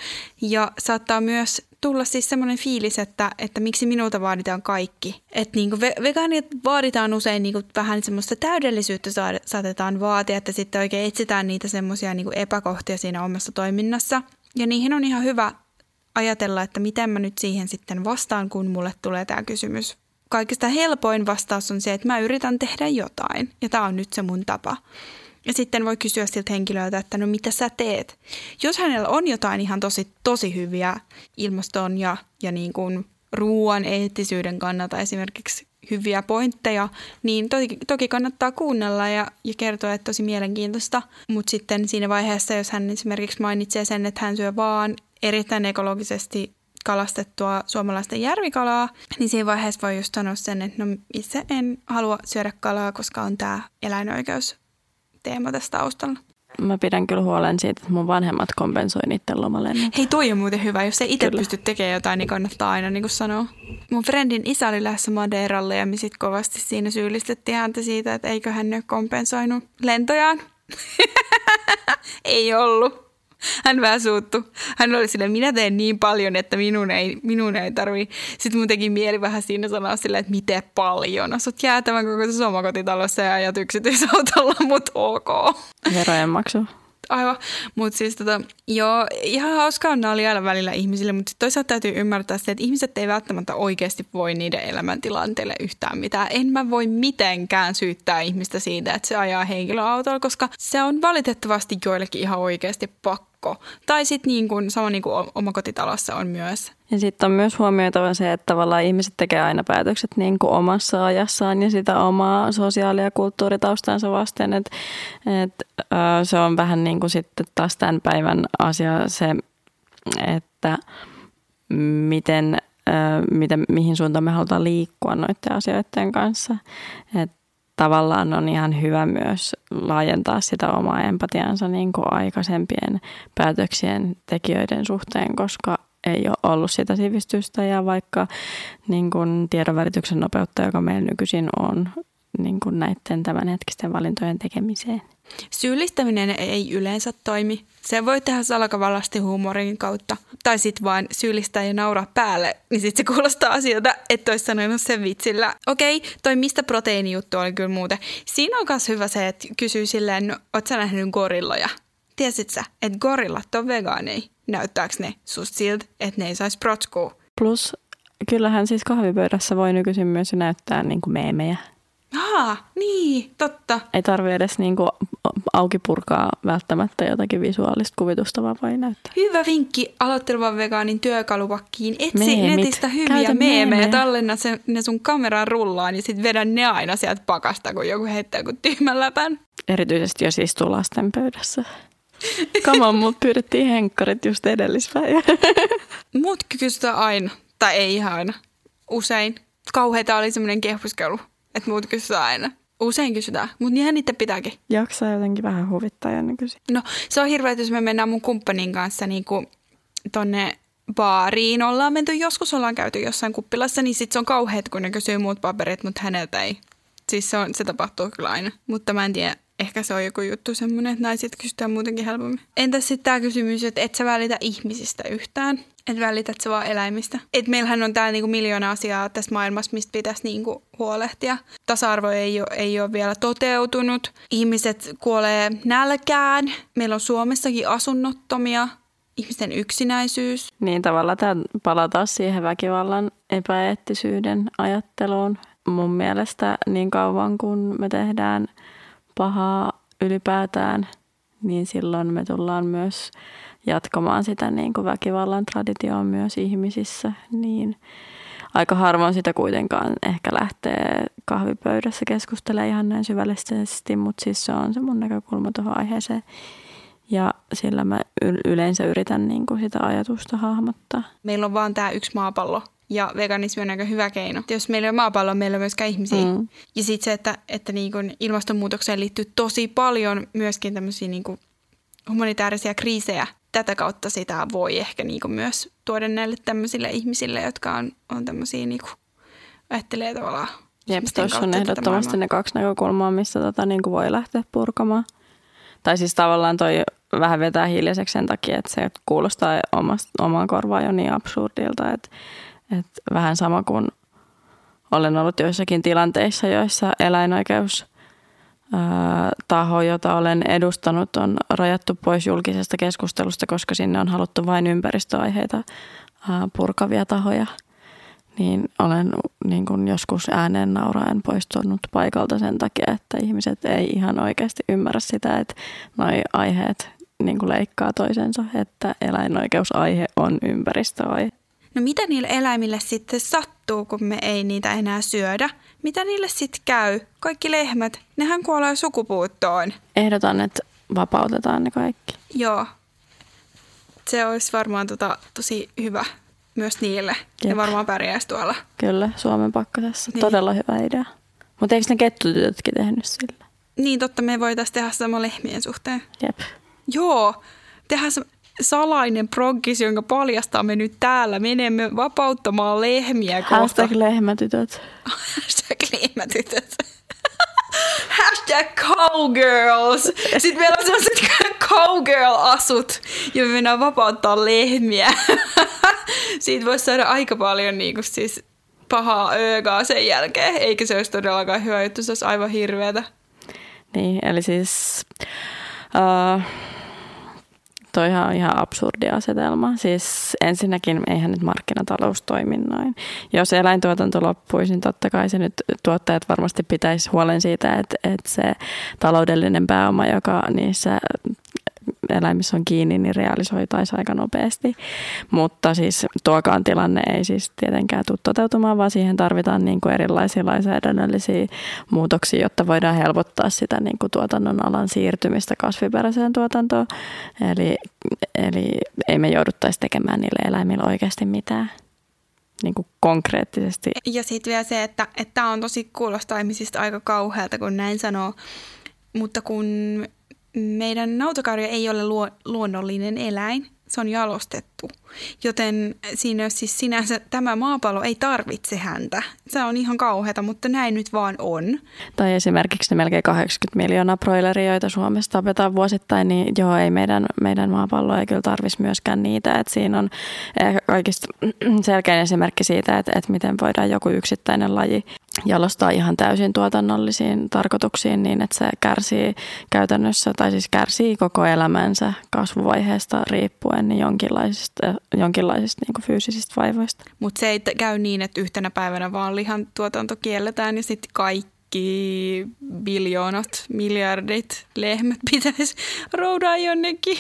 Ja saattaa myös tulla siis semmoinen fiilis, että, että miksi minulta vaaditaan kaikki. Että niin kuin vegaanit vaaditaan usein niin vähän semmoista täydellisyyttä saatetaan vaatia, että sitten oikein etsitään niitä semmoisia niin epäkohtia siinä omassa toiminnassa. Ja niihin on ihan hyvä ajatella, että miten mä nyt siihen sitten vastaan, kun mulle tulee tämä kysymys kaikista helpoin vastaus on se, että mä yritän tehdä jotain ja tämä on nyt se mun tapa. Ja sitten voi kysyä siltä henkilöltä, että no mitä sä teet? Jos hänellä on jotain ihan tosi, tosi hyviä ilmaston ja, ja niin kuin ruoan eettisyyden kannalta esimerkiksi hyviä pointteja, niin toki, toki kannattaa kuunnella ja, ja kertoa, että tosi mielenkiintoista. Mutta sitten siinä vaiheessa, jos hän esimerkiksi mainitsee sen, että hän syö vaan erittäin ekologisesti kalastettua suomalaista järvikalaa, niin siinä vaiheessa voi just sanoa sen, että no itse en halua syödä kalaa, koska on tämä eläinoikeus teema tässä taustalla. Mä pidän kyllä huolen siitä, että mun vanhemmat kompensoi niiden lomalennot. Hei, toi on muuten hyvä. Jos ei itse pysty tekemään jotain, niin kannattaa aina niin kuin sanoa. Mun friendin isä oli lähdössä Madeiralle ja me sit kovasti siinä syyllistettiin häntä siitä, että eikö hän nyt kompensoinut lentojaan. [LAUGHS] ei ollut. [LAUGHS] Hän vähän suuttu. Hän oli silleen, minä teen niin paljon, että minun ei, minun ei tarvi. Sitten mun teki mieli vähän siinä sanoa silleen, että miten paljon. Asut jäätävän koko tässä omakotitalossa ja ajat yksityisautolla, [LAUGHS] mutta ok. Verojen maksu. Aivan, mutta siis tota, joo, ihan hauskaa on aina välillä ihmisille, mutta toisaalta täytyy ymmärtää se, että ihmiset ei välttämättä oikeasti voi niiden elämäntilanteelle yhtään mitään. En mä voi mitenkään syyttää ihmistä siitä, että se ajaa henkilöautolla, koska se on valitettavasti joillekin ihan oikeasti pakko pakko. Tai sitten niin kuin, sama niin kuin omakotitalossa on myös. Ja sitten on myös huomioitava se, että tavallaan ihmiset tekee aina päätökset niin kuin omassa ajassaan ja sitä omaa sosiaali- ja kulttuuritaustansa vasten. Et, et, äh, se on vähän niin kuin sitten taas tämän päivän asia se, että miten miten, mihin suuntaan me halutaan liikkua noiden asioiden kanssa. Et tavallaan on ihan hyvä myös laajentaa sitä omaa empatiansa niin kuin aikaisempien päätöksien tekijöiden suhteen, koska ei ole ollut sitä sivistystä ja vaikka niin kuin tiedonvälityksen nopeutta, joka meillä nykyisin on niin kuin näiden tämänhetkisten valintojen tekemiseen. Syyllistäminen ei yleensä toimi. Se voi tehdä salakavallasti huumorin kautta. Tai sitten vaan syyllistää ja nauraa päälle, niin sitten se kuulostaa siltä, että olisi sanonut sen vitsillä. Okei, toi mistä proteiinijuttu oli kyllä muuten. Siinä on myös hyvä se, että kysyy silleen, no, oot sä nähnyt gorilloja? Tiesit sä, että gorillat on vegaaneja? Näyttääkö ne susta siltä, että ne ei saisi protskua? Plus, kyllähän siis kahvipöydässä voi nykyisin myös näyttää niin kuin meemejä Aa, niin, totta. Ei tarvi edes niinku auki purkaa välttämättä jotakin visuaalista kuvitusta, vaan voi näyttää. Hyvä vinkki aloittelevan vegaanin työkalupakkiin. Etsi Meemit. netistä hyviä Käytä meemejä, meemejä. tallenna se, ne sun kameraan rullaan ja sitten vedä ne aina sieltä pakasta, kun joku heittää kuin tyhmän läpän. Erityisesti jos istuu lasten pöydässä. On, mut pyydettiin henkkarit just edellispäivä. [LAUGHS] Mut kysytään aina, tai ei ihan aina, usein. Kauheita oli semmoinen kehuskelu että muut kysytään aina. Usein kysytään, mutta niinhän niitä pitääkin. Jaksaa jotenkin vähän huvittaa ja nykyisin. No se on hirveä, jos me mennään mun kumppanin kanssa niin kuin tonne baariin, ollaan menty, joskus ollaan käyty jossain kuppilassa, niin sit se on kauheat, kun ne kysyy muut paperit, mutta häneltä ei. Siis se, on, se tapahtuu kyllä aina. Mutta mä en tiedä, ehkä se on joku juttu semmoinen, että naiset kysytään muutenkin helpommin. Entäs sitten tämä kysymys, että et sä välitä ihmisistä yhtään? Et välität sä vaan eläimistä? Et meillähän on täällä niinku miljoona asiaa tässä maailmassa, mistä pitäisi niinku huolehtia. Tasa-arvo ei ole, ei ole vielä toteutunut. Ihmiset kuolee nälkään. Meillä on Suomessakin asunnottomia ihmisten yksinäisyys. Niin tavallaan tämä palataan siihen väkivallan epäeettisyyden ajatteluun. Mun mielestä niin kauan kun me tehdään pahaa ylipäätään, niin silloin me tullaan myös jatkamaan sitä niin kuin väkivallan traditioon myös ihmisissä, niin aika harvoin sitä kuitenkaan ehkä lähtee kahvipöydässä keskustelemaan ihan näin syvällisesti, mutta siis se on se mun näkökulma tuohon aiheeseen. Ja sillä mä yleensä yritän niin kuin sitä ajatusta hahmottaa. Meillä on vaan tämä yksi maapallo ja veganismi on aika hyvä keino. Jos meillä on maapallo, meillä on myöskään ihmisiä. Mm. Ja sitten se, että, että niin kuin ilmastonmuutokseen liittyy tosi paljon myöskin tämmöisiä niin kuin humanitaarisia kriisejä. tätä kautta sitä voi ehkä niinku myös tuoda näille tämmöisille ihmisille, jotka on, on tämmöisiä niinku, ajattelee tavallaan Jep, tuossa on ehdottomasti ne kaksi näkökulmaa, missä tota, niin kuin voi lähteä purkamaan. Tai siis tavallaan toi vähän vetää hiljaiseksi sen takia, että se kuulostaa omasta, omaan korvaan jo niin absurdilta, että, että vähän sama kuin olen ollut joissakin tilanteissa, joissa eläinoikeus taho, jota olen edustanut, on rajattu pois julkisesta keskustelusta, koska sinne on haluttu vain ympäristöaiheita purkavia tahoja – niin olen niin kuin joskus ääneen nauraen poistunut paikalta sen takia, että ihmiset ei ihan oikeasti ymmärrä sitä, että noi aiheet niin kuin leikkaa toisensa, että eläinoikeusaihe on ympäristöaihe. No mitä niille eläimille sitten sattuu, kun me ei niitä enää syödä? Mitä niille sitten käy? Kaikki lehmät, nehän kuolee sukupuuttoon. Ehdotan, että vapautetaan ne kaikki. Joo. Se olisi varmaan tota, tosi hyvä myös niille. Jep. Ne varmaan pärjäisi tuolla. Kyllä, Suomen pakkasessa. Niin. Todella hyvä idea. Mutta eikö ne kettutytötkin tehnyt sillä? Niin, totta. Me voitaisiin tehdä sama lehmien suhteen. Jep. Joo. Tehdään salainen proggis, jonka paljastamme nyt täällä. Menemme vapauttamaan lehmiä kohta. Hashtag lehmätytöt. [LAUGHS] Hashtag lehmätytöt. [LAUGHS] Hashtag cowgirls. Sitten meillä on sellaiset cowgirl-asut ja me mennään vapauttaa lehmiä. [LAUGHS] Siitä voisi saada aika paljon niin kuin siis pahaa öögaa sen jälkeen, eikä se olisi todellakaan hyvä juttu, se olisi aivan hirveätä. Niin, eli siis uh, toihan on ihan absurdi asetelma. Siis ensinnäkin eihän nyt markkinatalous toimi noin. Jos eläintuotanto loppuisi, niin totta kai se nyt tuottajat varmasti pitäisi huolen siitä, että, että se taloudellinen pääoma, joka niissä eläimissä on kiinni, niin realisoitaisiin aika nopeasti. Mutta siis tuokaan tilanne ei siis tietenkään tule toteutumaan, vaan siihen tarvitaan niin kuin erilaisia lainsäädännöllisiä muutoksia, jotta voidaan helpottaa sitä niin kuin tuotannon alan siirtymistä kasviperäiseen tuotantoon. Eli, eli ei me jouduttaisi tekemään niille eläimille oikeasti mitään niin kuin konkreettisesti. Ja sitten vielä se, että tämä on tosi kuulostaa ihmisistä aika kauhealta, kun näin sanoo, mutta kun meidän nautakarja ei ole luo, luonnollinen eläin, se on jalostettu. Joten siinä siis sinänsä tämä maapallo ei tarvitse häntä. Se on ihan kauheata, mutta näin nyt vaan on. Tai esimerkiksi ne melkein 80 miljoonaa broileria, joita Suomessa tapetaan vuosittain, niin joo, ei meidän, meidän maapallo ei kyllä tarvitsisi myöskään niitä. Että siinä on kaikista [CLEARS THROAT] selkein esimerkki siitä, että, että miten voidaan joku yksittäinen laji jalostaa ihan täysin tuotannollisiin tarkoituksiin niin, että se kärsii käytännössä, tai siis kärsii koko elämänsä kasvuvaiheesta riippuen niin jonkinlaisista, jonkinlaisista niin fyysisistä vaivoista. Mutta se ei käy niin, että yhtenä päivänä vaan lihan tuotanto kielletään ja sitten kaikki biljoonat, miljardit lehmät pitäisi [LAUGHS] roudaa jonnekin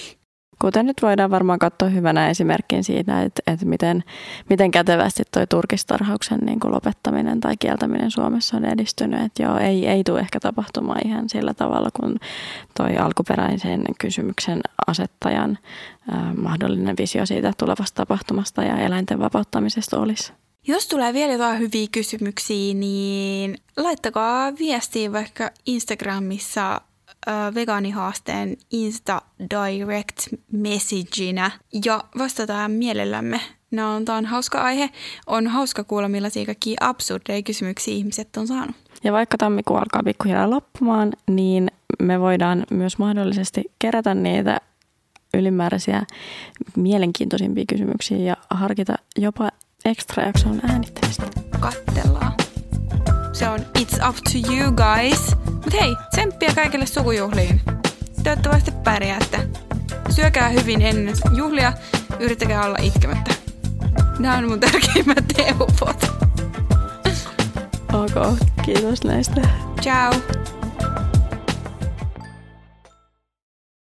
Kuten nyt voidaan varmaan katsoa hyvänä esimerkkin siitä, että, että miten, miten kätevästi tuo turkistarhauksen niin kuin lopettaminen tai kieltäminen Suomessa on edistynyt. Että joo, ei, ei tule ehkä tapahtumaan ihan sillä tavalla, kun toi alkuperäisen kysymyksen asettajan äh, mahdollinen visio siitä tulevasta tapahtumasta ja eläinten vapauttamisesta olisi. Jos tulee vielä jotain hyviä kysymyksiä, niin laittakaa viestiä vaikka Instagramissa vegaanihaasteen Insta Direct Messaginä ja vastataan mielellämme. No, on, tämä on hauska aihe. On hauska kuulla, millaisia kaikkia absurdeja kysymyksiä ihmiset on saanut. Ja vaikka tammikuu alkaa pikkuhiljaa loppumaan, niin me voidaan myös mahdollisesti kerätä niitä ylimääräisiä mielenkiintoisimpia kysymyksiä ja harkita jopa extra jakson äänittämistä. Kattellaan. Se on It's up to you guys. Mut hei, tsemppiä kaikille sukujuhliin. Toivottavasti pärjäätte. Syökää hyvin ennen juhlia, yrittäkää olla itkemättä. Nämä on mun tärkeimmät [LAUGHS] teupot. Ok, kiitos näistä. Ciao.